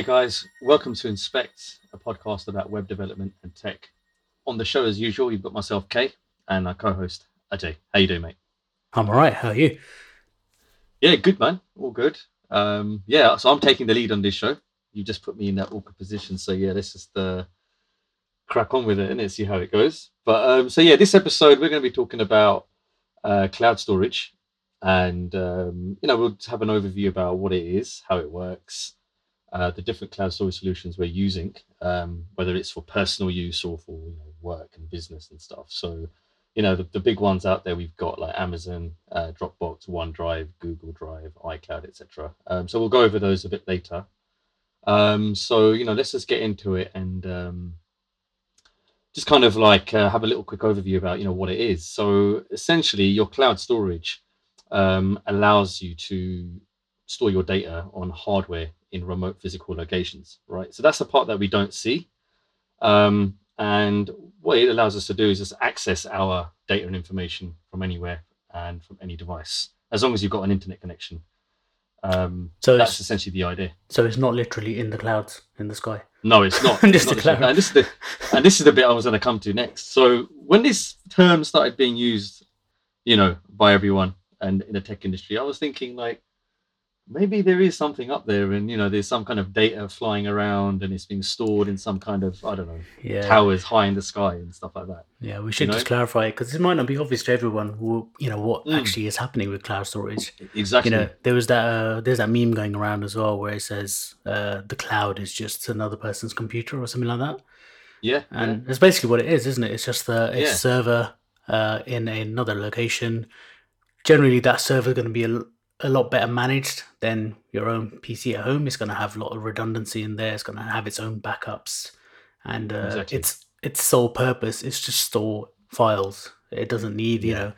Hey guys, welcome to Inspect, a podcast about web development and tech. On the show, as usual, you've got myself, Kay, and our co-host, Ajay. How you doing, mate? I'm all right. How are you? Yeah, good, man. All good. Um, yeah, so I'm taking the lead on this show. You just put me in that awkward position, so yeah, let's just uh, crack on with it and see how it goes. But um, so yeah, this episode we're going to be talking about uh, cloud storage, and um, you know we'll have an overview about what it is, how it works, uh, the different cloud storage solutions we're using, um, whether it's for personal use or for you know, work and business and stuff. So, you know, the, the big ones out there we've got like Amazon, uh, Dropbox, OneDrive, Google Drive, iCloud, etc. Um, so we'll go over those a bit later. Um, so you know, let's just get into it and um, just kind of like uh, have a little quick overview about you know what it is. So essentially, your cloud storage um, allows you to store your data on hardware in remote physical locations, right? So that's the part that we don't see. Um, and what it allows us to do is just access our data and information from anywhere and from any device, as long as you've got an internet connection. Um, so that's essentially the idea. So it's not literally in the clouds in the sky. No, it's not. Just it's not and this is the and this is the bit I was going to come to next. So when this term started being used, you know, by everyone and in the tech industry, I was thinking like, maybe there is something up there and you know there's some kind of data flying around and it's being stored in some kind of i don't know yeah. towers high in the sky and stuff like that yeah we should you just know? clarify it because it might not be obvious to everyone who you know what mm. actually is happening with cloud storage exactly you know there was that uh, there's that meme going around as well where it says uh, the cloud is just another person's computer or something like that yeah and yeah. it's basically what it is isn't it it's just a, a yeah. server uh, in another location generally that server is going to be a a lot better managed than your own PC at home. It's going to have a lot of redundancy in there. It's going to have its own backups, and uh, exactly. its its sole purpose is to store files. It doesn't need you know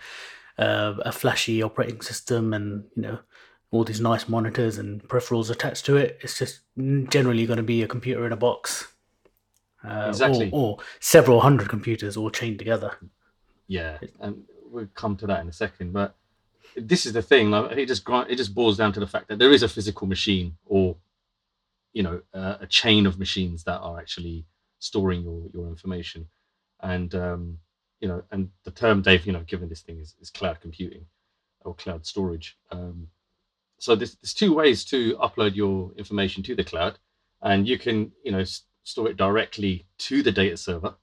uh, a flashy operating system and you know all these nice monitors and peripherals attached to it. It's just generally going to be a computer in a box. Uh, exactly. Or, or, several hundred computers all chained together. Yeah, and we'll come to that in a second. But this is the thing. Like, it just it just boils down to the fact that there is a physical machine, or you know, uh, a chain of machines that are actually storing your your information, and um, you know, and the term Dave, you know, given this thing is, is cloud computing or cloud storage. Um, so there's, there's two ways to upload your information to the cloud, and you can you know store it directly to the data server,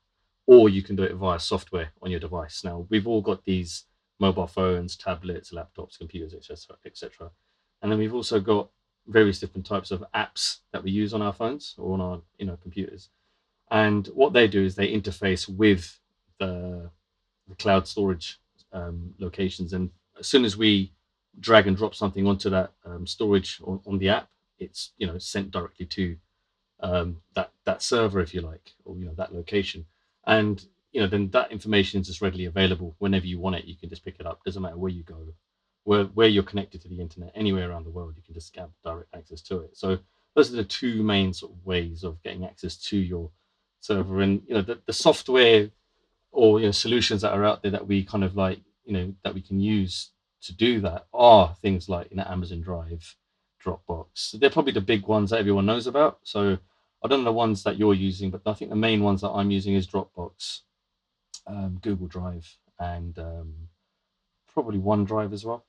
or you can do it via software on your device. Now we've all got these mobile phones, tablets, laptops, computers, etc., etc. And then we've also got various different types of apps that we use on our phones or on our you know computers. And what they do is they interface with the, the cloud storage um, locations. And as soon as we drag and drop something onto that um, storage on, on, the app, it's you know sent directly to um, that that server, if you like, or you know that location. And you know, then that information is just readily available whenever you want it. You can just pick it up. Doesn't matter where you go, where where you're connected to the internet, anywhere around the world, you can just have direct access to it. So those are the two main sort of ways of getting access to your server. And you know, the, the software or you know solutions that are out there that we kind of like, you know, that we can use to do that are things like you know Amazon Drive, Dropbox. They're probably the big ones that everyone knows about. So I don't know the ones that you're using, but I think the main ones that I'm using is Dropbox um, Google Drive, and um, probably OneDrive as well.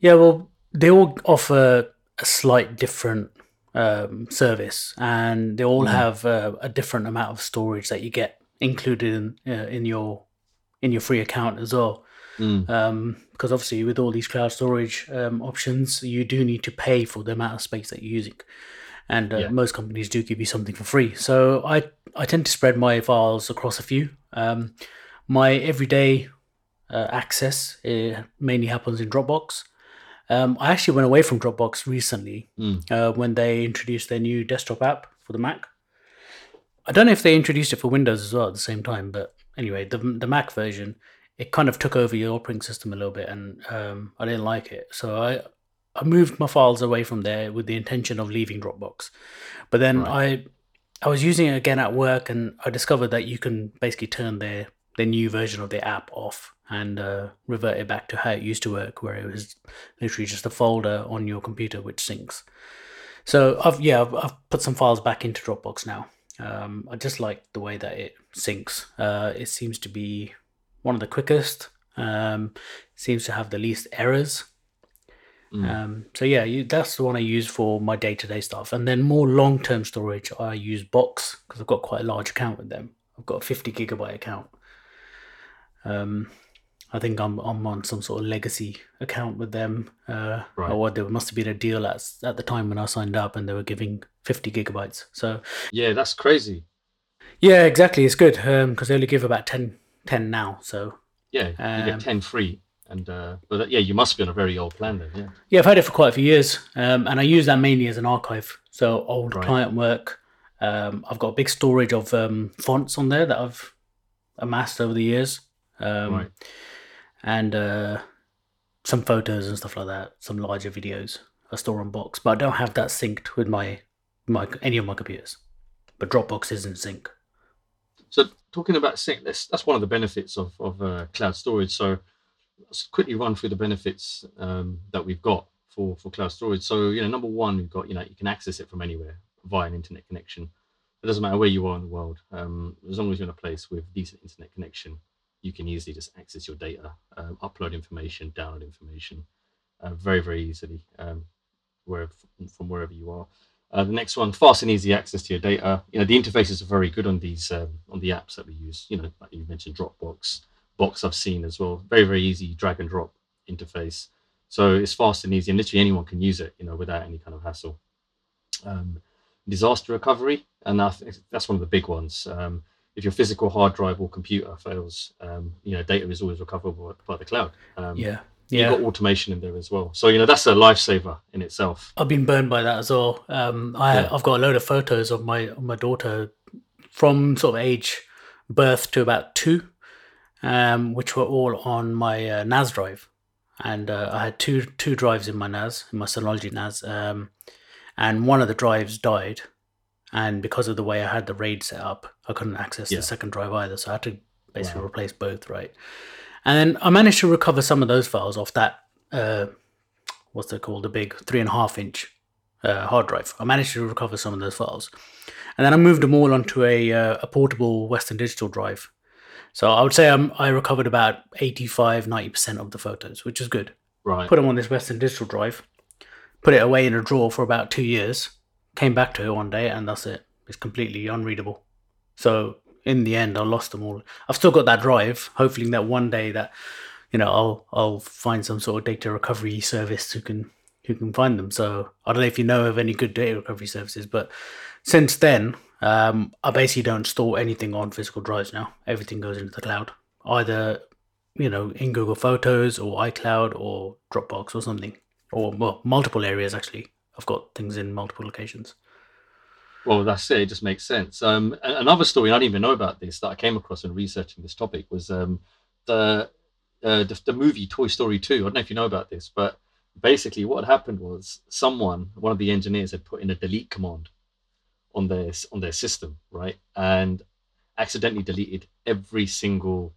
Yeah, well, they all offer a slight different um, service, and they all mm. have uh, a different amount of storage that you get included in uh, in your in your free account as well. Mm. Um, because obviously, with all these cloud storage um, options, you do need to pay for the amount of space that you're using and uh, yeah. most companies do give you something for free. So I I tend to spread my files across a few. Um, my everyday uh, access mainly happens in Dropbox. Um, I actually went away from Dropbox recently mm. uh, when they introduced their new desktop app for the Mac. I don't know if they introduced it for Windows as well at the same time, but anyway, the the Mac version it kind of took over your operating system a little bit, and um, I didn't like it. So I I moved my files away from there with the intention of leaving Dropbox. But then right. I I was using it again at work and I discovered that you can basically turn their their new version of the app off and uh, revert it back to how it used to work, where it was literally just a folder on your computer which syncs. So I've yeah I've, I've put some files back into Dropbox now. Um, I just like the way that it syncs. Uh, it seems to be one of the quickest. Um, seems to have the least errors. Mm. Um, so yeah, you, that's the one I use for my day to day stuff. And then more long term storage, I use Box because I've got quite a large account with them. I've got a 50 gigabyte account. Um, I think I'm I'm on some sort of legacy account with them. Uh, Right. Or there must have been a deal at at the time when I signed up, and they were giving 50 gigabytes. So Yeah, that's crazy. yeah, exactly, it's good because they only give about 10, 10 now. So Yeah, you Um, get ten free, and uh, but yeah, you must be on a very old plan then. Yeah. Yeah, I've had it for quite a few years, um, and I use that mainly as an archive. So old Right. client work. Um, I've got a big storage of um, fonts on there that I've amassed over the years, um, Right. and uh, some photos and stuff like that. Some larger videos I store on Box, but I don't have that synced with my my any of my computers. But Dropbox is in sync. So talking about sync, that's that's one of the benefits of of uh, cloud storage. So quickly run through the benefits um, that we've got for for cloud storage. So you know, number one, you've got you know you can access it from anywhere via an internet connection. It doesn't matter where you are in the world, um, as long as you're in a place with decent internet connection, you can easily just access your data, um, upload information, download information, uh, very very easily, um, wherever from wherever you are. Uh, the next one, fast and easy access to your data. You know, the interfaces are very good on these um, on the apps that we use. You know, like you mentioned Dropbox, Box I've seen as well. Very very easy drag and drop interface. So it's fast and easy, and literally anyone can use it. You know, without any kind of hassle. Um, disaster recovery, and I think that's one of the big ones. Um, if your physical hard drive or computer fails, um, you know, data is always recoverable by the cloud. Um, Yeah, You've got automation in there as well. So you know that's a lifesaver in itself. I've been burned by that as well. Um, I, Yeah. I've got a load of photos of my of my daughter from sort of age birth to about two, um, which were all on my uh, NAS drive, and uh, I had two two drives in my NAS, in my Synology NAS, um, and one of the drives died, and because of the way I had the RAID set up, I couldn't access Yeah. the second drive either, so I had to basically Wow. replace both, right? And then I managed to recover some of those files off that. Uh, what's it called? The big three and a half inch uh, hard drive. I managed to recover some of those files, and then I moved them all onto a uh, a portable Western Digital drive. So I would say I'm, I recovered about 85, 90 percent of the photos, which is good. Right. Put them on this Western Digital drive, put it away in a drawer for about two years. Came back to it one day, and that's it. It's completely unreadable. So in the end, I lost them all. I've still got that drive, hopefully that one day that you know I'll I'll find some sort of data recovery service who can who can find them. So I don't know if you know of any good data recovery services, but since then, um, I basically don't store anything on physical drives now. Everything goes into the cloud, either you know in Google Photos or iCloud or Dropbox or something, or well, multiple areas actually. I've got things in multiple locations. Well, that's it. It just makes sense. Um, another story I didn't even know about this that I came across in researching this topic was um, the, uh, the the movie Toy Story Two. I don't know if you know about this, but basically what happened was someone, one of the engineers, had put in a delete command on their on their system, right, and accidentally deleted every single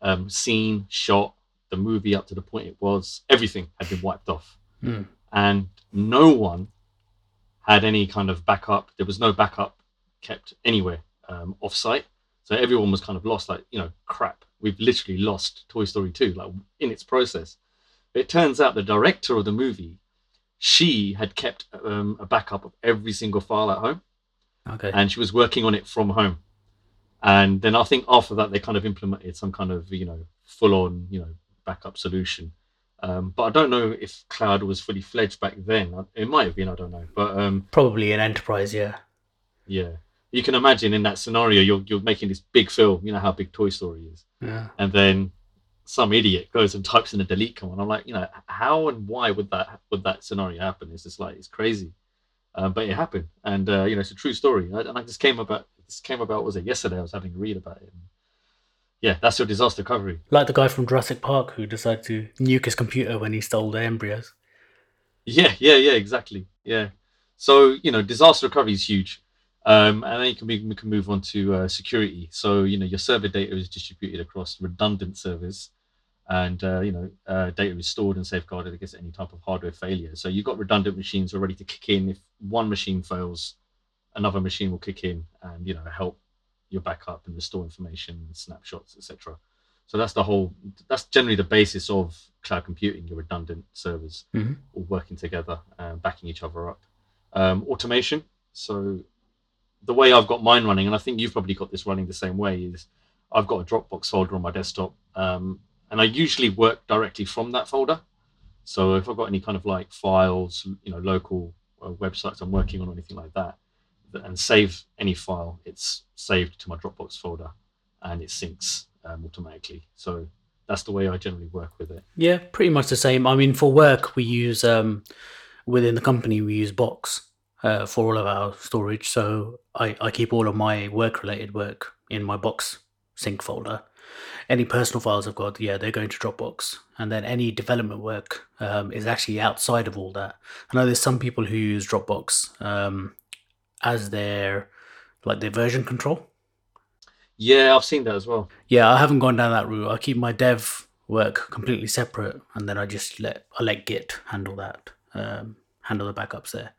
um, scene, shot, the movie up to the point it was. Everything had been wiped off, Hmm. and no one had any kind of backup. There was no backup kept anywhere um, off site. So everyone was kind of lost, like, you know, crap, we've literally lost Toy Story 2, like in its process. But it turns out the director of the movie, she had kept um, a backup of every single file at home Okay. and she was working on it from home. And then I think after that, they kind of implemented some kind of, you know, full on, you know, backup solution. Um, but I don't know if cloud was fully fledged back then. It might have been, I don't know. But um, Probably an enterprise, yeah. yeah, you can imagine in that scenario, you're you're making this big film. You know how big Toy Story is, Yeah. and then some idiot goes and types in a delete command. I'm like, you know, how and why would that would that scenario happen? It's just like it's crazy, uh, but it happened, and uh, you know, it's a true story. I, and I just came about this came about was it yesterday? I was having a read about it. And yeah, that's your disaster recovery. Like the guy from Jurassic Park who decided to nuke his computer when he stole the embryos. Yeah, yeah, yeah, exactly. Yeah. So you know, disaster recovery is huge, um, and then you can we can move on to uh, security. So you know, your server data is distributed across redundant servers, and uh, you know uh, data is stored and safeguarded against any type of hardware failure. So you've got redundant machines ready to kick in. If one machine fails, another machine will kick in and you know help your backup and restore information, snapshots, etc. So that's the whole. That's generally the basis of cloud computing. Your redundant servers Mhm. all working together, uh, backing each other up. Um, automation. So the way I've got mine running, and I think you've probably got this running the same way, is I've got a Dropbox folder on my desktop, um, and I usually work directly from that folder. So if I've got any kind of like files, you know, local uh, websites I'm working on or anything like that, and save any file, it's saved to my Dropbox folder, and it syncs um, automatically. So that's the way I generally work with it. Yeah, pretty much the same. I mean, for work, we use um, within the company we use Box uh, for all of our storage. So I, I keep all of my work related work in my Box sync folder. Any personal files I've got, yeah, they're going to Dropbox, and then any development work um, is actually outside of all that. I know there's some people who use Dropbox um, as their like their version control. Yeah, I've seen that as well. Yeah, I haven't gone down that route. I keep my dev work completely separate, and then I just let I let Git handle that, um, handle the backups there.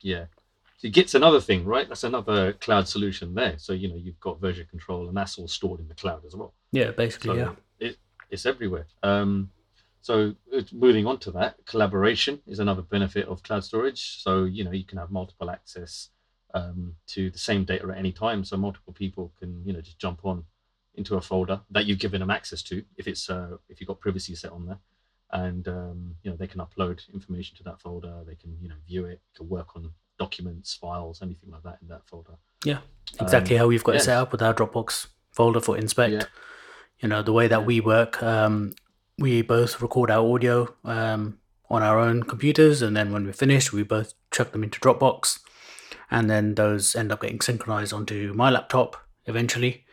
Yeah. So Git's another thing, right? That's another cloud solution there. So you know you've got version control, and that's all stored in the cloud as well. Yeah, basically, So yeah. it, it's everywhere. Um, so moving on to that, collaboration is another benefit of cloud storage. So you know you can have multiple access um, to the same data at any time. So multiple people can you know just jump on into a folder that you've given them access to if it's uh, if you've got privacy set on there, and um, you know they can upload information to that folder. They can you know view it, can work on documents, files, anything like that in that folder. Yeah, exactly how we've got it set up with our Dropbox folder for inspect. Yeah. You know, the way that we work, um, we both record our audio um, on our own computers, and then when we're finished, we both chuck them into Dropbox, and then those end up getting synchronized onto my laptop eventually.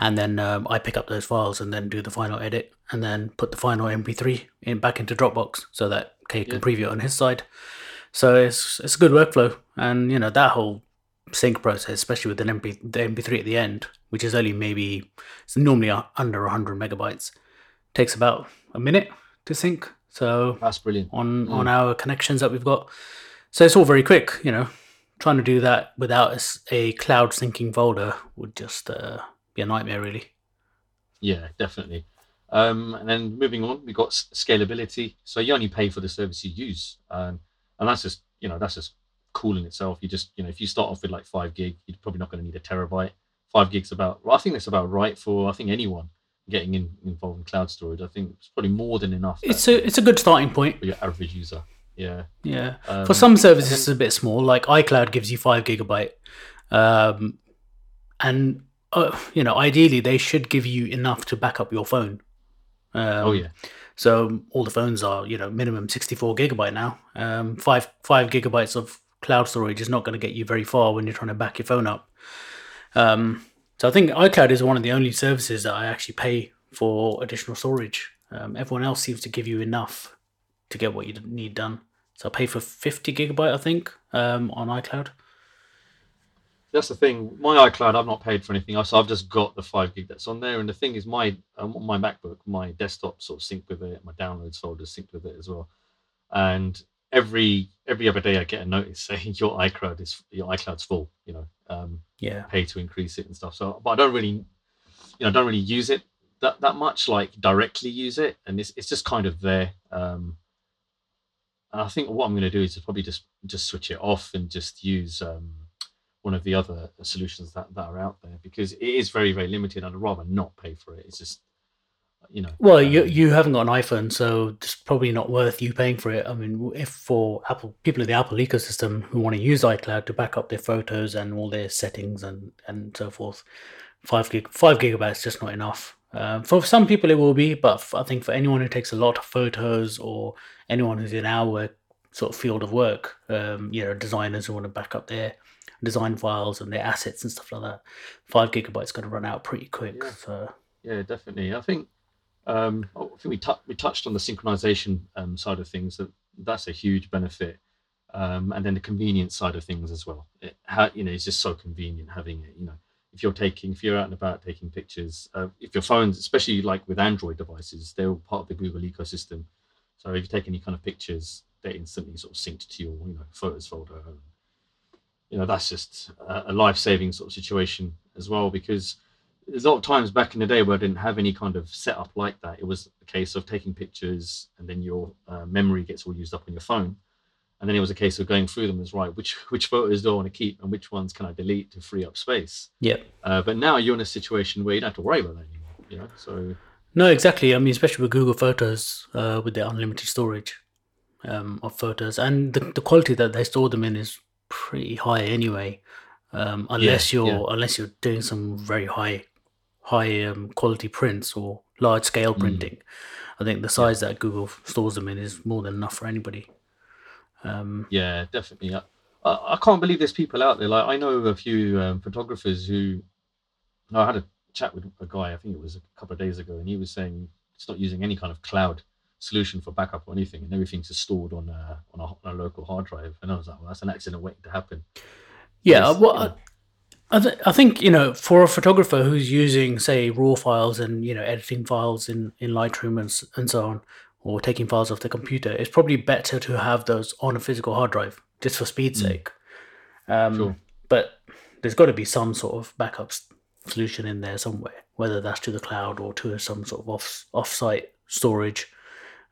And then um, I pick up those files and then do the final edit, and then put the final MP3 in back into Dropbox so that Kay can Yeah. preview it on his side. So it's it's a good workflow, and you know that whole sync process, especially with an MP the MP3 at the end, which is only maybe it's normally under 100 megabytes, takes about a minute to sync. So That's brilliant. on on our connections that we've got, so it's all very quick. You know, trying to do that without a, cloud syncing folder would just uh, be a nightmare, really. Yeah, definitely. Um, and then moving on, we've got scalability. So you only pay for the service you use, um, and that's just you know that's just cool in itself. You just you know if you start off with like five gig, you're probably not going to need a terabyte. Five gigs about well, I think that's about right for I think anyone getting in, involved in cloud storage. I think it's probably more than enough It's a it's a good starting point. for your average user. Yeah. Yeah. Um, For some services, it's a bit small. Like iCloud gives you five gigabyte, um, and uh, you know, ideally, they should give you enough to back up your phone. Um, oh yeah. So all the phones are, you know, minimum sixty-four gigabyte now. Um, five five gigabytes of cloud storage is not going to get you very far when you're trying to back your phone up. Um, so I think iCloud is one of the only services that I actually pay for additional storage. Um, everyone else seems to give you enough to get what you need done. So I pay for fifty gigabyte, I think, um, on iCloud. That's the thing. My iCloud, I've not paid for anything else. I've just got the five gig that's on there. And the thing is, my um, my MacBook, my desktop sort of sync with it. My downloads folder sync with it as well. And every every other day, I get a notice saying your iCloud is your iCloud's full. You know, um, Yeah, pay to increase it and stuff. So, but I don't really, you know, don't really use it that that much. Like directly use it, and it's it's just kind of there. Um, and I think what I'm going to do is probably just just switch it off and just use um, one of the other solutions that, that are out there because it is very very limited. I'd rather not pay for it. It's just you know. Well, you um, you haven't got an iPhone, so it's probably not worth you paying for it. I mean, if for Apple people in the Apple ecosystem who want to use iCloud to back up their photos and all their settings and and so forth, five gig five gigabytes just not enough. Um, for some people, it will be, but I think for anyone who takes a lot of photos or anyone who's in our sort of field of work, um, you know, designers who want to back up their design files and their assets and stuff like that, five gigabytes going to run out pretty quick. Yeah. So Yeah, definitely. I think um, I think we tou- we touched on the synchronization um, side of things. That that's a huge benefit, um, and then the convenience side of things as well. It, how, you know, it's just so convenient having it. You know, if you're taking, if you're out and about taking pictures, uh, if your phones, especially like with Android devices, they're all part of the Google ecosystem. So if you take any kind of pictures, they're instantly sort of synced to your, you know, photos folder. You know, that's just a, a life-saving sort of situation as well because there's a lot of times back in the day where I didn't have any kind of setup like that. It was a case of taking pictures and then your uh, memory gets all used up on your phone. And then it was a case of going through them as right, which which photos do I want to keep and which ones can I delete to free up space. Yep. Uh, but now you're in a situation where you don't have to worry about that anymore. You know, so No, exactly. I mean, especially with Google Photos, uh, with their unlimited storage um, of photos, and the, the quality that they store them in is pretty high anyway. Um, unless you're yeah. unless you're doing some very high high um, quality prints or large scale Mm. printing, I think the size that Google stores them in is more than enough for anybody. Um, yeah, definitely. I, I I can't believe there's people out there. Like I know a few um, photographers who. I had a chat with a guy. I think it was a couple of days ago, and he was saying it's not using any kind of cloud solution for backup or anything, and everything's just stored on a on a, on a local hard drive. And I was like, well, that's an accident waiting to happen. yeah, well, you know. I, I, th- I think you know for a photographer who's using say raw files and you know editing files in in Lightroom and and so on, or taking files off the computer, it's probably better to have those on a physical hard drive just for speed's Mm. sake. Um, Sure. But there's got to be some sort of backup solution in there somewhere, whether that's to the cloud or to some sort of off offsite storage.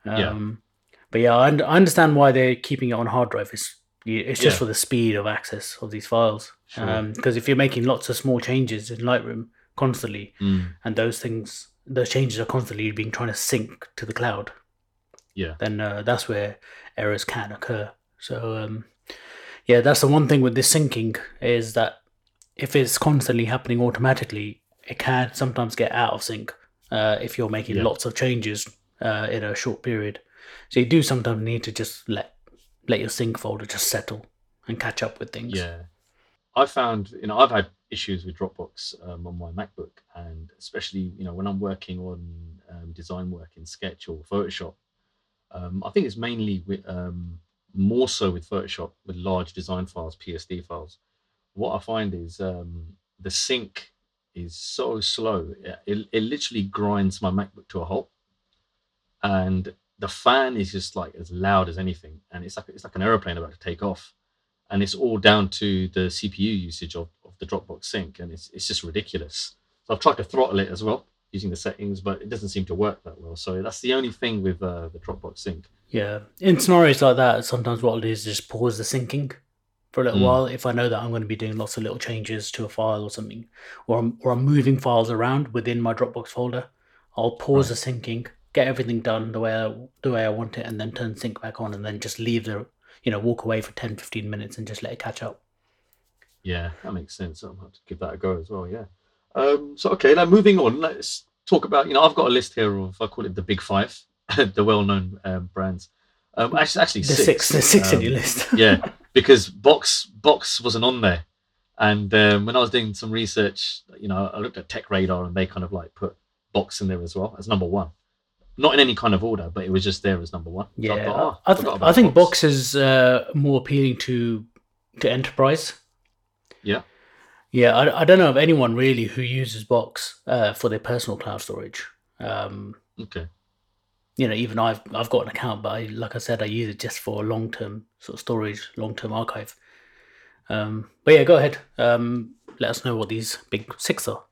Yeah. Um, But yeah, I, I understand why they're keeping it on hard drive. It's it's just Yeah. for the speed of access of these files. Sure. Because if you're making lots of small changes in Lightroom constantly, Mm, and those things, those changes are constantly being trying to sync to the cloud, yeah. then uh, that's where errors can occur. So um, yeah, that's the one thing with this syncing is that if it's constantly happening automatically, it can sometimes get out of sync uh, if you're making Yeah. lots of changes uh, in a short period. So you do sometimes need to just let let your sync folder just settle and catch up with things. Yeah, I found you know I've had issues with Dropbox um, on my MacBook, and especially you know when I'm working on um, design work in Sketch or Photoshop. Um, I think it's mainly with um, more so with Photoshop with large design files, PSD files. What I find is um, the sync is so slow; it, it, it literally grinds my MacBook to a halt, and the fan is just like as loud as anything, and it's like it's like an aeroplane about to take off and it's all down to the CPU usage of, of the Dropbox sync, and it's it's just ridiculous. So I've tried to throttle it as well using the settings, but it doesn't seem to work that well. So that's the only thing with uh, the Dropbox sync. Yeah. In scenarios like that, sometimes what I'll do is just pause the syncing for a little Mm. while if I know that I'm going to be doing lots of little changes to a file or something, or I'm, or I'm moving files around within my Dropbox folder. I'll pause the syncing, get everything done the way I, the way I want it, and then turn sync back on, and then just leave the you know walk away for 10, 15 minutes and just let it catch up. Yeah, that makes sense. I'll have to give that a go as well. Yeah. Um, so okay, now moving on, let's talk about. You know, I've got a list here of I call it the big five, the well-known um, brands. Um, actually, actually The six. six, the six in Um, your list. yeah, because Box Box wasn't on there, and um, when I was doing some research, you know, I looked at Tech Radar, and they kind of like put Box in there as well as number one, not in any kind of order, but it was just there as number one. So yeah, thought, oh, I, th- I think Box is uh, more appealing to to enterprise. Yeah. Yeah, I, I don't know of anyone really who uses Box uh, for their personal cloud storage. Um, Okay, you know, even I've I've got an account, but I, like I said, I use it just for long term sort of storage, long term archive. Um, but yeah, go ahead. Um, let us know what these big six are.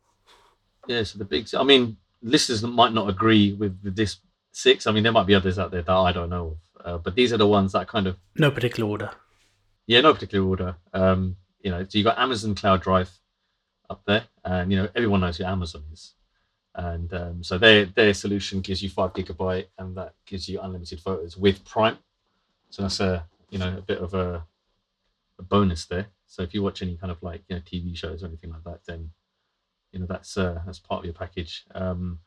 yeah. So the big, I mean, listeners might not agree with, with this six. I mean, there might be others out there that I don't know of, uh, but these are the ones that kind of No particular order. Yeah, no particular order. Um, you know, so you got Amazon Cloud Drive up there, and you know everyone knows who Amazon is, and um, so their their solution gives you five gigabyte, and that gives you unlimited photos with Prime. So that's a you know a bit of a, a bonus there. So if you watch any kind of like you know TV shows or anything like that, then know that's uh, that's part of your package. Um,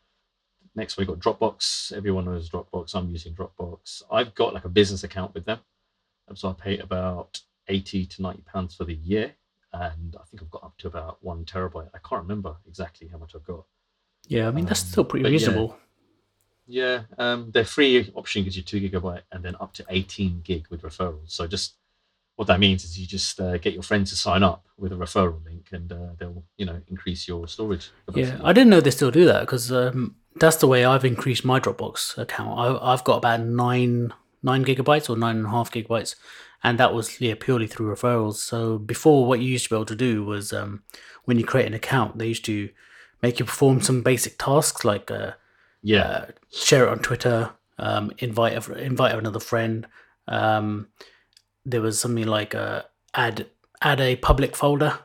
next we got Dropbox. Everyone knows Dropbox. I'm using Dropbox. I've got like a business account with them. Um, So I pay about 80 to 90 pounds for the year. And I think I've got up to about one terabyte. I can't remember exactly how much I've got. Yeah, I mean that's Um, still pretty but yeah. reasonable. Yeah, um, their free option gives you two gigabyte and then up to 18 gig with referrals. So just what that means is you just uh, get your friends to sign up with a referral link, and uh, they'll you know increase your storage. Yeah. I didn't know they still do that because um, that's the way I've increased my Dropbox account. I, I've got about nine nine gigabytes or nine and a half gigabytes, and that was yeah purely through referrals. So before, what you used to be able to do was um, when you create an account, they used to make you perform some basic tasks like uh, yeah, uh, share it on Twitter, um, invite a, invite another friend. There was something like uh, add add a public folder,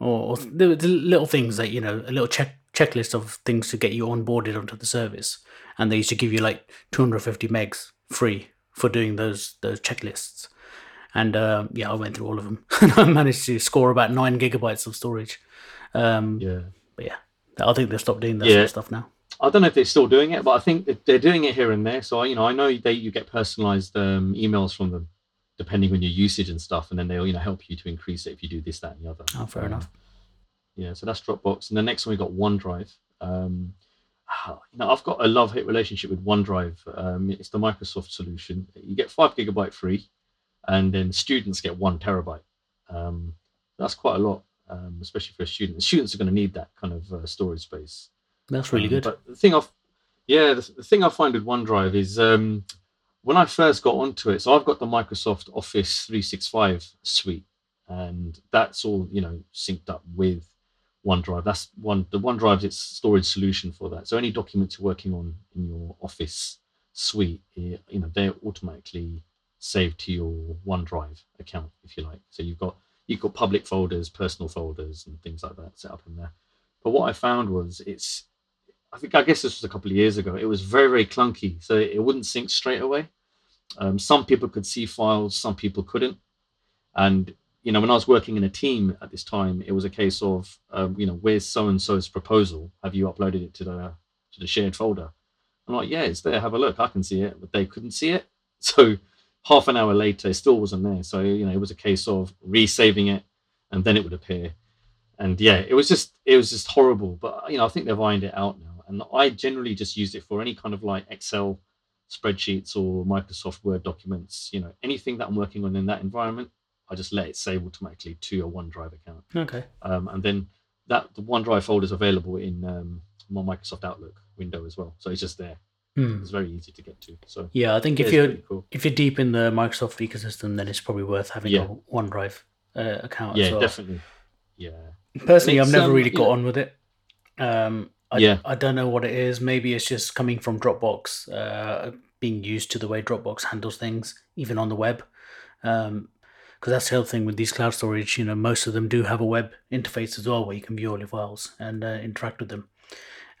or, or there were little things that you know a little check checklist of things to get you onboarded onto the service, and they used to give you like 250 megs free for doing those those checklists. And um, yeah, I went through all of them, and I managed to score about nine gigabytes of storage. Um, yeah. But yeah, I think they've stopped doing that Yeah. sort of stuff now. I don't know if they're still doing it, but I think they're doing it here and there. So I, you know, I know they you get personalized um, emails from them, depending on your usage and stuff, and then they'll you know help you to increase it if you do this, that, and the other. Oh, fair Um, enough. Yeah, so that's Dropbox, and the next one we got OneDrive. Um, you know, I've got a love-hate relationship with OneDrive. Um, it's the Microsoft solution. You get five gigabyte free, and then students get one terabyte. Um, that's quite a lot, um, especially for a student. Students are going to need that kind of uh, storage space. That's really Um, good. But the thing I, yeah, the, the thing I find with OneDrive is um, when I first got onto it. So I've got the Microsoft Office 365 suite, and that's all you know synced up with OneDrive. That's one. The OneDrive's its storage solution for that. So any documents you're working on in your Office suite, eh, you know, they're automatically saved to your OneDrive account, if you like. So you've got you've got public folders, personal folders, and things like that set up in there. But what I found was it's I think I guess this was a couple of years ago. It was very very clunky, so it wouldn't sync straight away. Um, some people could see files, some people couldn't. And you know, when I was working in a team at this time, it was a case of um, you know, where's so and so's proposal? Have you uploaded it to the to the shared folder? I'm like, yeah, it's there. Have a look. I can see it, but they couldn't see it. So half an hour later, it still wasn't there. So you know, it was a case of resaving it, and then it would appear and yeah, it was just it was just horrible. But you know, I think they've ironed it out now, and I generally just use it for any kind of like Excel spreadsheets or Microsoft Word documents. You know, anything that I'm working on in that environment, I just let it save automatically to your OneDrive account, Okay. um, and then that the OneDrive folder is available in um, my Microsoft Outlook window as well. So it's just there. Hmm. It's very easy to get to. So Yeah, I think if you're cool. if you're deep in the Microsoft ecosystem, then it's probably worth having Yeah. a OneDrive uh, account Yeah, as well. definitely. Yeah. Personally, I've never um, really got know- on with it. Um, I, Yeah. I don't know what it is. Maybe it's just coming from Dropbox, uh, being used to the way Dropbox handles things, even on the web. Because that's the other thing with these cloud storage. You know, most of them do have a web interface as well, where you can view all your files and uh, interact with them.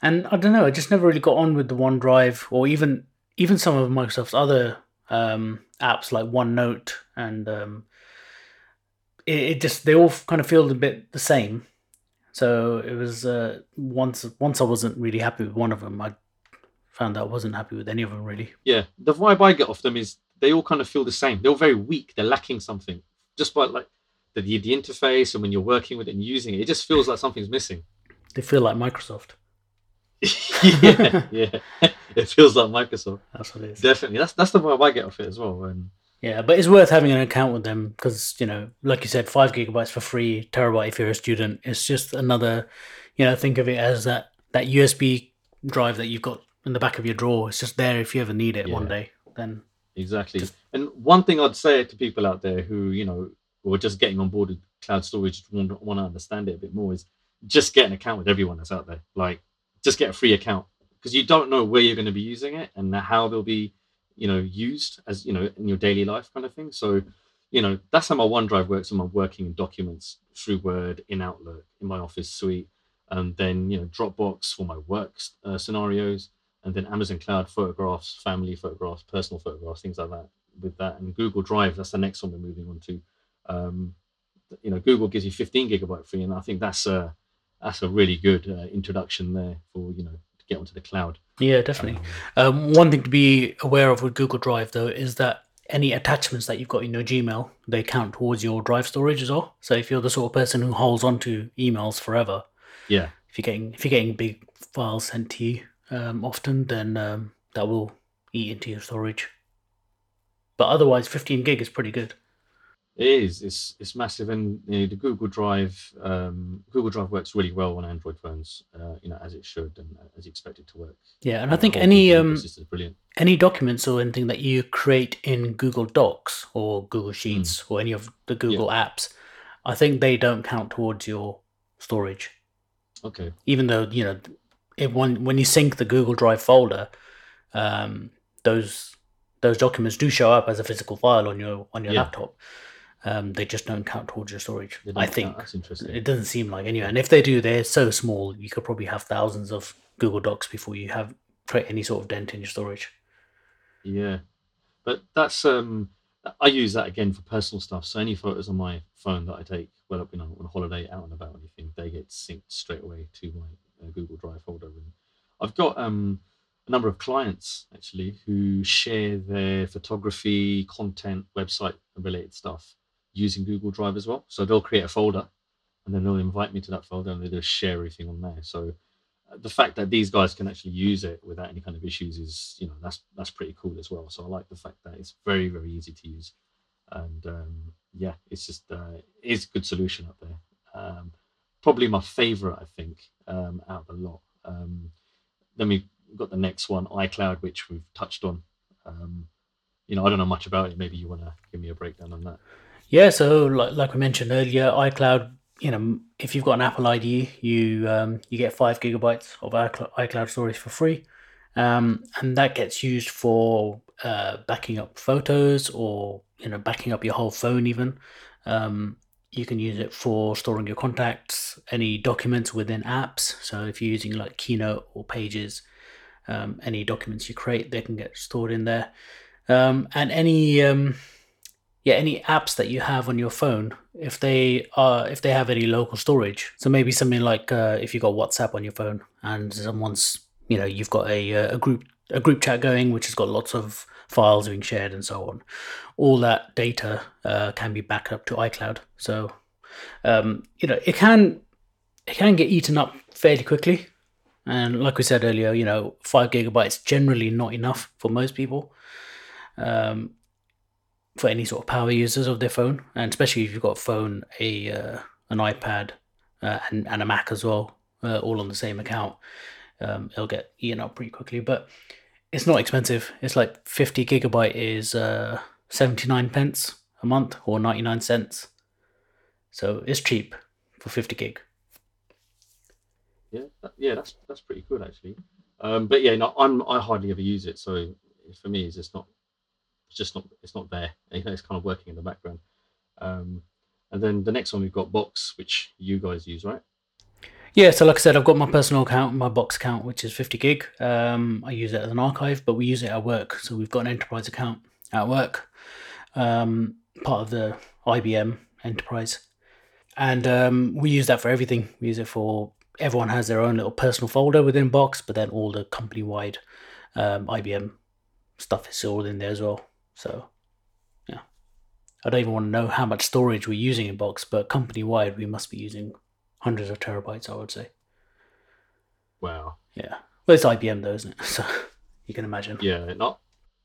And I don't know. I just never really got on with the OneDrive, or even even some of Microsoft's other um, apps like OneNote, and um, it, it just they all kind of feel a bit the same. So it was uh, once once I wasn't really happy with one of them. I found that I wasn't happy with any of them really. Yeah, the vibe I get off them is they all kind of feel the same. They're all very weak. They're lacking something. Just by like the the interface and when you're working with it and using it, it just feels like something's missing. They feel like Microsoft. yeah, yeah. It feels like Microsoft. That's what it is. Definitely. That's that's the vibe I get off it as well. Yeah, but it's worth having an account with them because you know, like you said, five gigabytes for free, terabyte if you're a student. It's just another, you know, think of it as that that USB drive that you've got in the back of your drawer. It's just there if you ever need it one day. Then exactly. And one thing I'd say to people out there who, you know, who are just getting on board with cloud storage want, want to understand it a bit more is just get an account with everyone that's out there. Like just get a free account because you don't know where you're going to be using it and how they'll be, you know, used as, you know, in your daily life kind of thing. So, you know, that's how my OneDrive works when I'm working in documents through Word, in Outlook, in my Office suite, and then, you know, Dropbox for my work uh, scenarios, and then Amazon Cloud photographs, family photographs, personal photographs, things like that with that. And Google Drive, that's the next one we're moving on to. Um, you know, Google gives you 15 gigabyte free, and I think that's a, that's a really good uh, introduction there for, you know, get onto the cloud. yeah, definitely. Um, one thing to be aware of with Google Drive though is that any attachments that you've got in your Gmail they count towards your drive storage as well. So if you're the sort of person who holds on to emails forever, yeah. if you're getting if you're getting big files sent to you um, often, then um, that will eat into your storage. But otherwise, 15 gig is pretty good. It is. It's it's massive, and you know, the Google Drive um, Google Drive works really well on Android phones. Uh, you know, as it should and as you expect it to work. Yeah, and I think any um ecosystem is brilliant. any documents or anything that you create in Google Docs or Google Hmm. Sheets or any of the Google apps, I think they don't count towards your storage. Okay. Even though you know, if when when you sync the Google Drive folder, um, those those documents do show up as a physical file on your on your Yeah. laptop. Um, they just don't count towards your storage. I think that's interesting. it doesn't seem like anyway. And if they do, they're so small. You could probably have thousands of Google Docs before you have create any sort of dent in your storage. Yeah, but that's um, I use that again for personal stuff. So any photos on my phone that I take, whether you know on a holiday, out and about, or anything, they get synced straight away to my uh, Google Drive folder. And I've got um a number of clients actually who share their photography, content, website related stuff using Google Drive as well. So they'll create a folder, and then they'll invite me to that folder, and they just share everything on there. So uh, the fact that these guys can actually use it without any kind of issues is you know that's that's pretty cool as well. So i like the fact that it's very very easy to use. And um, yeah it's just uh, it is a good solution up there. Um, probably my favorite i think um, out of the lot. Um, then we've got the next one icloud which we've touched on. Um, you know i don't know much about it. Maybe you want to give me a breakdown on that Yeah, so like, like we mentioned earlier, iCloud. You know, if you've got an Apple ID, you um, you get five gigabytes of iCloud, storage for free, um, and that gets used for uh, backing up photos or you know backing up your whole phone. Even um, you can use it for storing your contacts, any documents within apps. So if you're using like Keynote or Pages, um, any documents you create, they can get stored in there, um, and any um, yeah any apps that you have on your phone if they are if they have any local storage. So maybe something like uh, if you got whatsapp on your phone and someone's you know you've got a, uh, a group a group chat going which has got lots of files being shared and so on all that data uh, can be backed up to icloud. So um, you know it can it can get eaten up fairly quickly. And like we said earlier you know five gigabytes generally not enough for most people. Um, for any sort of power users of their phone, and especially if you've got a phone, a uh, an iPad, uh, and and a Mac as well, uh, all on the same account, um, it'll get eaten up pretty quickly. But it's not expensive. It's like fifty gigabyte is uh, seventy nine pence a month or ninety nine cents, so it's cheap for fifty gig. yeah yeah that's that's pretty good actually um, but yeah no i'm i hardly ever use it so for me it's just not it's just not it's not there you know it's kind of working in the background um, and then the next one we've got box which you guys use right Yeah, so like I said, I've got my personal account, my box account, which is 50 gig. Um, I use it as an archive, but we use it at work. So we've got an enterprise account at work, um, part of the IBM enterprise. And um, we use that for everything. We use it for everyone has their own little personal folder within Box, but then all the company wide um, IBM stuff is all in there as well. So, yeah. I don't even want to know how much storage we're using in Box, but company wide, we must be using hundreds of terabytes, I would say. wow Yeah. Well, it's IBM though, isn't it? So you can imagine. yeah not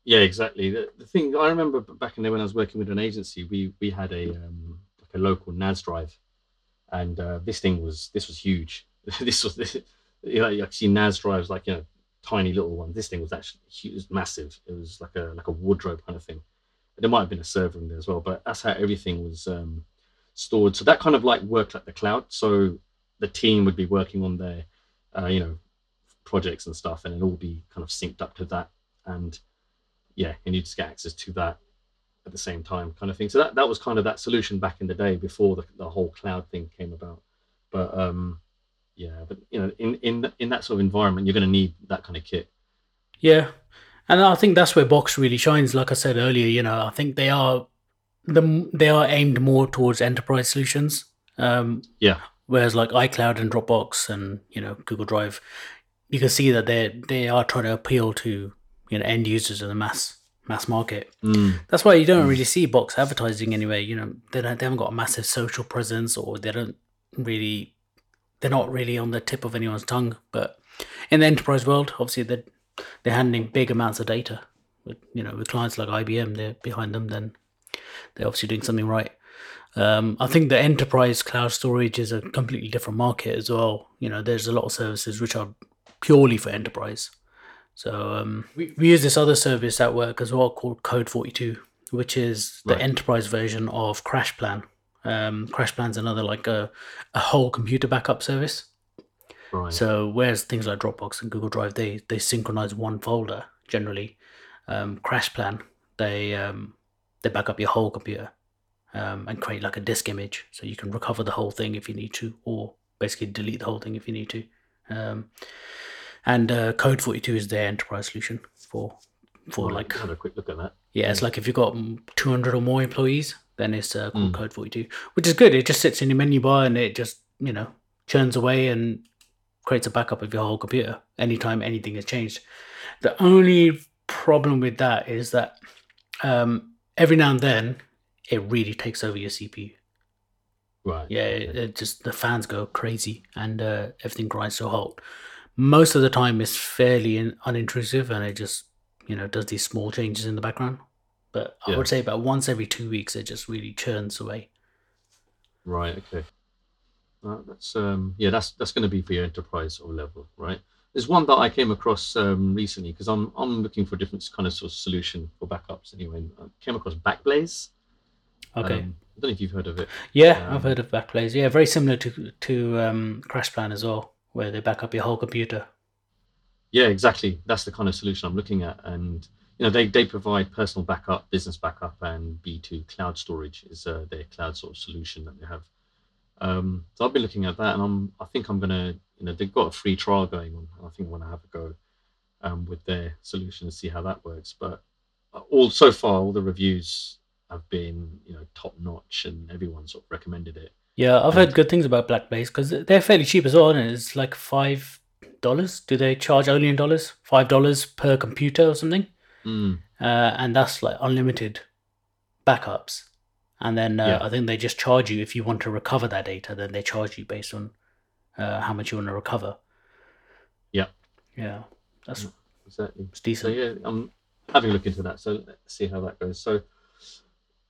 yeah exactly the, the thing i remember back in there when i was working with an agency we we had a um, like a local nas drive and uh, this thing was this was huge this was this, you know you see nas drives like you know tiny little one. This thing was actually huge, massive. It was like a like a wardrobe kind of thing. There might have been a server in there as well but that's how everything was um, stored. So that kind of like worked like the cloud. So the team would be working on their uh, you know projects and stuff and it'll all be kind of synced up to that. And yeah and you just get access to that at the same time kind of thing. So that, that was kind of that solution back in the day before the, the whole cloud thing came about. But um yeah but you know in in in that sort of environment you're going to need that kind of kit Yeah. And I think that's where Box really shines. Like I said earlier, you know, I think they are the they are aimed more towards enterprise solutions. Um, Yeah. Whereas like iCloud and Dropbox and you know Google Drive, you can see that they they are trying to appeal to you know end users in the mass mass market. Mm, That's why you don't really see Box advertising anyway. You know, they don't they haven't got a massive social presence, or they don't really, they're not really on the tip of anyone's tongue. But in the enterprise world, obviously they're they're handling big amounts of data. With you know, with clients like IBM, they're behind them. Then they're obviously doing something right. Um, I think the enterprise cloud storage is a completely different market as well. You know, there's a lot of services which are purely for enterprise. So um, we, we use this other service at work as well called Code 42, which is the Right. enterprise version of CrashPlan. Um, CrashPlan's another like a, a whole computer backup service. Right. So whereas things like Dropbox and Google Drive, they they synchronize one folder generally. Um, CrashPlan, they um, they back up your whole computer um, and create like a disk image, so you can recover the whole thing if you need to, or basically delete the whole thing if you need to. Um, and uh, Code Forty Two is their enterprise solution for for Right, like have a quick look at that. yeah, it's like if you've got mm, 200 or more employees, then it's uh, called Mm. Code 42, which is good. It just sits in your menu bar and it just, you know, churns away and creates a backup of your whole computer anytime anything has changed. The only problem with that is that um, every now and then it really takes over your CPU. Right. Yeah, it, it just the fans go crazy and uh, everything grinds to a halt. Most of the time, it's fairly in, unintrusive and it just you know does these small changes in the background. But I Yeah. would say about once every two weeks, it just really churns away. Right. Okay. Uh, that's um yeah that's that's going to be for your enterprise sort of level, right? There's one that I came across um, recently because I'm I'm looking for a different kind of sort of solution for backups anyway. I came across Backblaze. Okay. Um, I don't know if you've heard of it. yeah, I've um, heard of Backblaze. Yeah, very similar to to um, CrashPlan as well, where they back up your whole computer. Yeah, exactly. That's the kind of solution I'm looking at, and you know they they provide personal backup, business backup, and B2 cloud storage is uh, their cloud sort of solution that they have. Um, so I've been looking at that, and I'm I think I'm gonna you know they've got a free trial going on. and I think I want to have a go um, with their solution and see how that works. But uh, all so far, all the reviews have been you know top notch, and everyone sort of recommended it. Yeah, I've heard good things about Blackblaze because they're fairly cheap as well. And it's like five dollars. Do they charge only in dollars? Five dollars per computer or something? Mm, uh, and that's like unlimited backups. And then uh, Yeah. I think they just charge you if you want to recover that data. Then they charge you based on uh, how much you want to recover. Yeah. yeah, that's Mm. exactly. it's So decent. yeah, I'm having a look into that. So let's see how that goes. So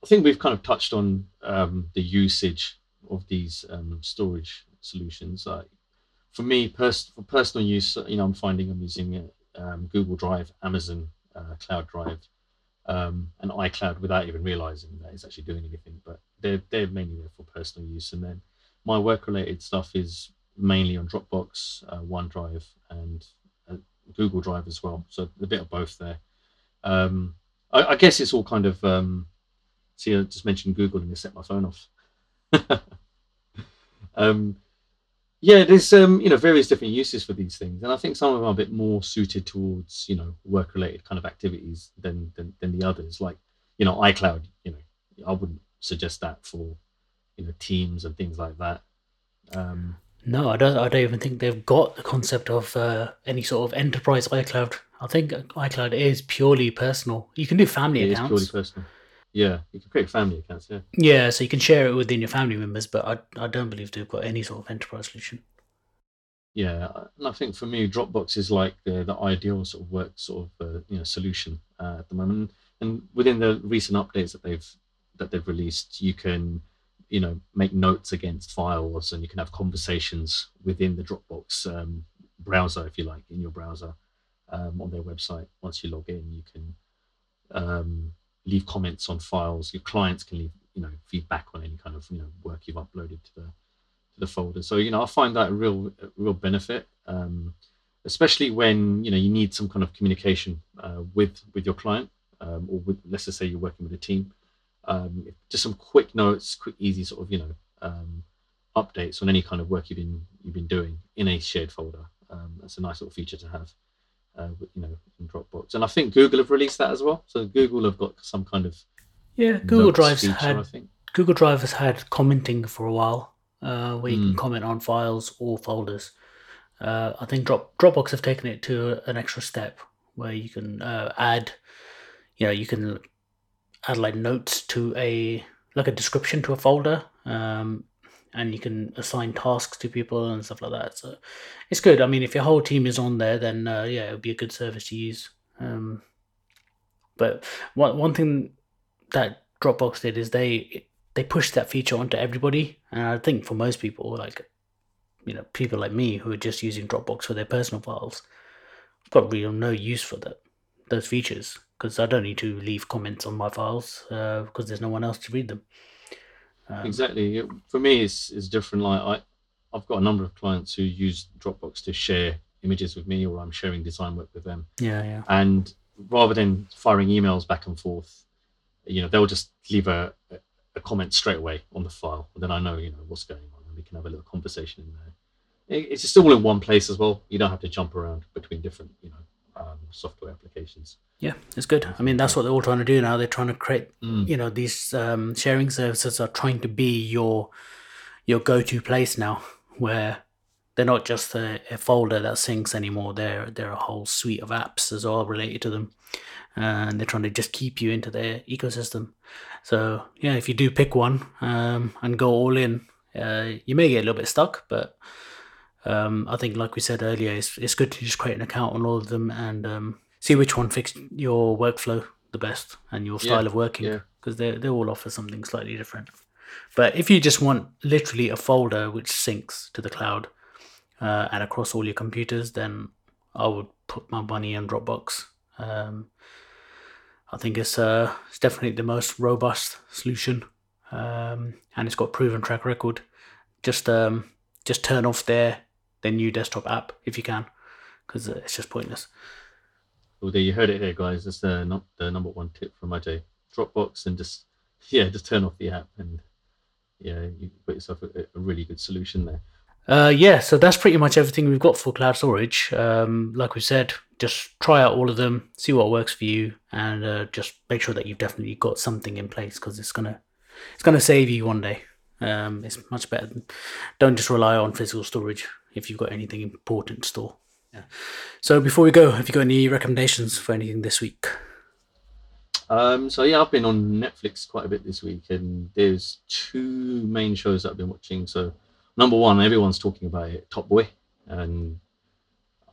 I think we've kind of touched on um, the usage of these um, storage solutions. Like for me, pers- for personal use, you know, I'm finding I'm using uh, um, Google Drive, Amazon uh, Cloud Drive, um, and iCloud without even realizing that it's actually doing anything. But they're they're mainly there for personal use, and then my work-related stuff is mainly on Dropbox, uh, OneDrive, and uh, Google Drive as well. So a bit of both there. Um, I, I guess it's all kind of. Um, see, I just mentioned Google and you set my phone off. um, yeah, there's um, you know various different uses for these things, and I think some of them are a bit more suited towards you know work-related kind of activities than, than than the others. Like you know iCloud, you know I wouldn't suggest that for you know Teams and things like that. Um, No, I don't. I don't even think they've got the concept of uh, any sort of enterprise iCloud. I think iCloud is purely personal. You can do family it is purely accounts. personal. Yeah, you can create family accounts. Yeah. Yeah, so you can share it within your family members, but I, I don't believe they've got any sort of enterprise solution. Yeah, and I think for me, Dropbox is like the, the ideal sort of work sort of uh, you know solution uh, at the moment. And within the recent updates that they've that they've released, you can you know make notes against files, and you can have conversations within the Dropbox um, browser, if you like, in your browser um, on their website. Once you log in, you can um, leave comments on files. Your clients can leave you know feedback on any kind of you know work you've uploaded to the to the folder. So you know, I find that a real a real benefit, um, especially when you know you need some kind of communication uh, with with your client, um, or with let's just say you're working with a team. Um, just some quick notes, quick, easy sort of you know um, updates on any kind of work you've been you've been doing in a shared folder. Um, that's a nice little feature to have, uh, you know, in Dropbox. And I think Google have released that as well. So Google have got some kind of Yeah, Google Drive's feature, had I think. Google Drive has had commenting for a while, uh, where you can Mm. comment on files or folders. Uh, I think Drop Dropbox have taken it to an extra step where you can uh, add, you know, you can add like notes to a like a description to a folder, um, and you can assign tasks to people and stuff like that. So it's good. I mean, if your whole team is on there, then uh, yeah, it would be a good service to use. Um, but one one thing that Dropbox did is they they pushed that feature onto everybody, and I think for most people, like you know, people like me who are just using Dropbox for their personal files, got real no use for that those features because I don't need to leave comments on my files uh, because there's no one else to read them. Um, exactly. It- For me, it's, it's different. Like I, I've got a number of clients who use Dropbox to share images with me, or I'm sharing design work with them. Yeah, yeah, And rather than firing emails back and forth, you know, they'll just leave a, a, a comment straight away on the file. And then I know, you know, what's going on, and we can have a little conversation in there. It, it's just all in one place as well. You don't have to jump around between different, you know, um, software applications. yeah. It's good. I mean, that's what they're all trying to do now. They're trying to create Mm. you know these um, sharing services are trying to be your your go-to place now where they're not just a, a folder that syncs anymore they're they're a whole suite of apps as well related to them and they're trying to just keep you into their ecosystem so yeah if you do pick one um, and go all in uh, you may get a little bit stuck but um, I think, like we said earlier, it's, it's good to just create an account on all of them and um, see which one fits your workflow the best and your style Yeah, of working yeah. because they they all offer something slightly different. But if you just want literally a folder which syncs to the cloud uh, and across all your computers, then I would put my money on Dropbox. Um, I think it's uh, it's definitely the most robust solution, um, and it's got proven track record. Just um, just turn off their their new desktop app if you can, because uh, it's just pointless. Well, there you heard it here, guys. That's the, num- the number one tip from Ajay. Dropbox and just, yeah, just turn off the app and, yeah, you put yourself a, a really good solution there. Uh, yeah, so that's pretty much everything we've got for cloud storage. Um, like we said, just try out all of them, see what works for you, and uh, just make sure that you've definitely got something in place because it's gonna it's gonna save you one day. Um, it's much better. Don't just rely on physical storage if you've got anything important to store. Yeah. So before we go, have you got any recommendations for anything this week? Um, so yeah, I've been on Netflix quite a bit this week, and there's two main shows that I've been watching. So number one, everyone's talking about it, Top Boy, and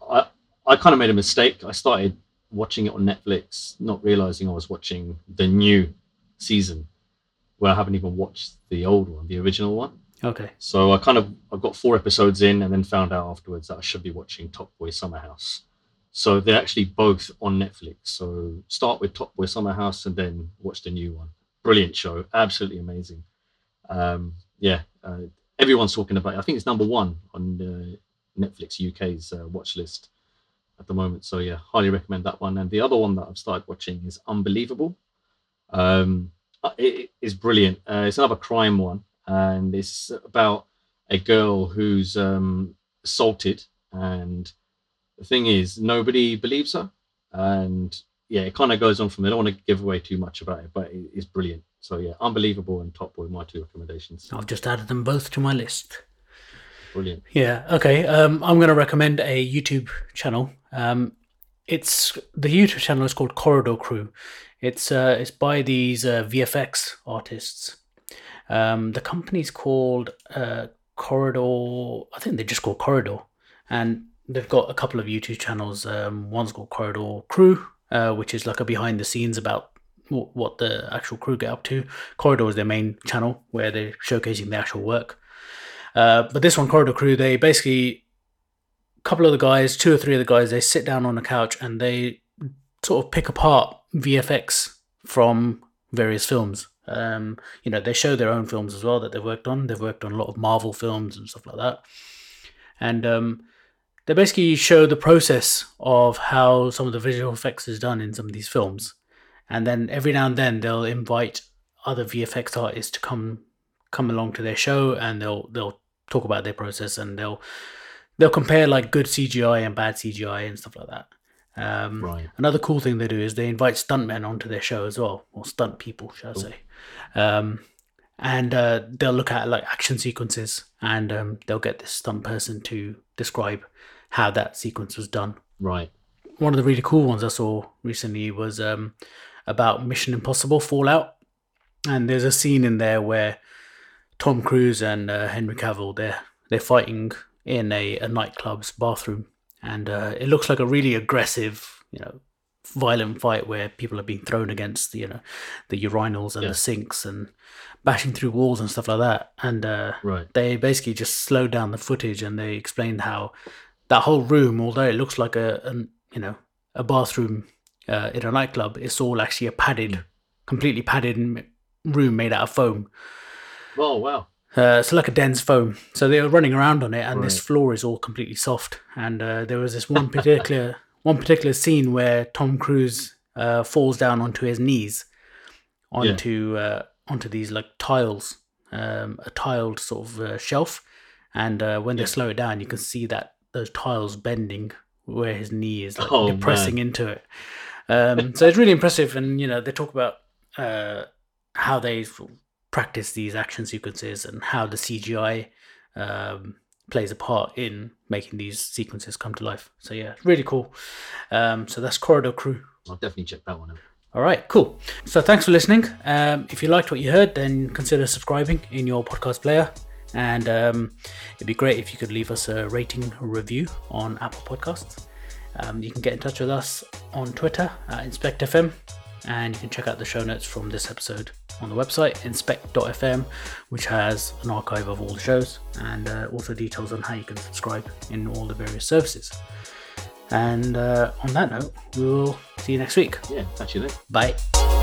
I I kind of made a mistake. I started watching it on Netflix, not realizing I was watching the new season, where I haven't even watched the old one, the original one. Okay. So I kind of I got four episodes in, and then found out afterwards that I should be watching Top Boy Summerhouse. So they're actually both on Netflix. So start with Top Boy Summerhouse, and then watch the new one. Brilliant show, absolutely amazing. Um, yeah, uh, everyone's talking about it. I think it's number one on uh, Netflix UK's uh, watch list at the moment. So yeah, highly recommend that one. And the other one that I've started watching is Unbelievable. Um, uh, it it is brilliant. Uh, it's another crime one, and it's about a girl who's um, assaulted, and the thing is, nobody believes her, and yeah, it kind of goes on from there. I don't want to give away too much about it, but it, it's brilliant. So yeah, Unbelievable and Top Boy, my two recommendations. I've just added them both to my list. Brilliant. Yeah. Okay. Um, I'm going to recommend a YouTube channel. Um, it's the YouTube channel is called Corridor Crew. It's uh, it's by these uh, VFX artists. Um, the company's called uh, Corridor. I think they're just call Corridor, and they've got a couple of YouTube channels. Um, one's called Corridor Crew, uh, which is like a behind the scenes about wh- what the actual crew get up to. Corridor is their main channel where they're showcasing the actual work. Uh, but this one, Corridor Crew, they basically, a couple of the guys, two or three of the guys, they sit down on a couch and they sort of pick apart VFX from various films. Um, you know, they show their own films as well that they've worked on. They've worked on a lot of Marvel films and stuff like that. And um, they basically show the process of how some of the visual effects is done in some of these films. And then every now and then they'll invite other VFX artists to come come along to their show and they'll they'll talk about their process and they'll they'll compare like good CGI and bad CGI and stuff like that. Um, Right. Another cool thing they do is they invite stuntmen onto their show as well, or stunt people, shall I say. Um, and uh, they'll look at like action sequences and um, they'll get this stunt person to describe how that sequence was done. Right. One of the really cool ones I saw recently was um, about Mission Impossible Fallout. And there's a scene in there where Tom Cruise and uh, Henry Cavill they're they're fighting in a, a nightclub's bathroom, and uh, it looks like a really aggressive, you know, violent fight where people are being thrown against the you know the urinals and Yeah. the sinks and bashing through walls and stuff like that. And uh, Right. they basically just slowed down the footage and they explained how that whole room, although it looks like a an, you know a bathroom uh, in a nightclub, it's all actually a padded, completely padded room made out of foam. Oh wow. Uh, so like a dense foam. So they were running around on it, and this floor is all completely soft. And uh, there was this one particular one particular scene where Tom Cruise uh, falls down onto his knees onto uh, onto these like tiles, um, a tiled sort of uh, shelf. And uh, when they slow it down, you can see that those tiles bending where his knee is like Oh, depressing man. into it. Um, so it's really impressive, and you know they talk about uh, how they practice these action sequences and how the CGI um, plays a part in making these sequences come to life. So yeah, really cool. Um, so that's Corridor Crew. I'll definitely check that one out. All right, cool. So thanks for listening. Um, if you liked what you heard, then consider subscribing in your podcast player. And um, it'd be great if you could leave us a rating review on Apple Podcasts. Um, you can get in touch with us on Twitter at InspectFM, and you can check out the show notes from this episode on the website inspect.fm, which has an archive of all the shows and uh, also details on how you can subscribe in all the various services. And uh, on that note, we will see you next week. Yeah, catch you then. Bye.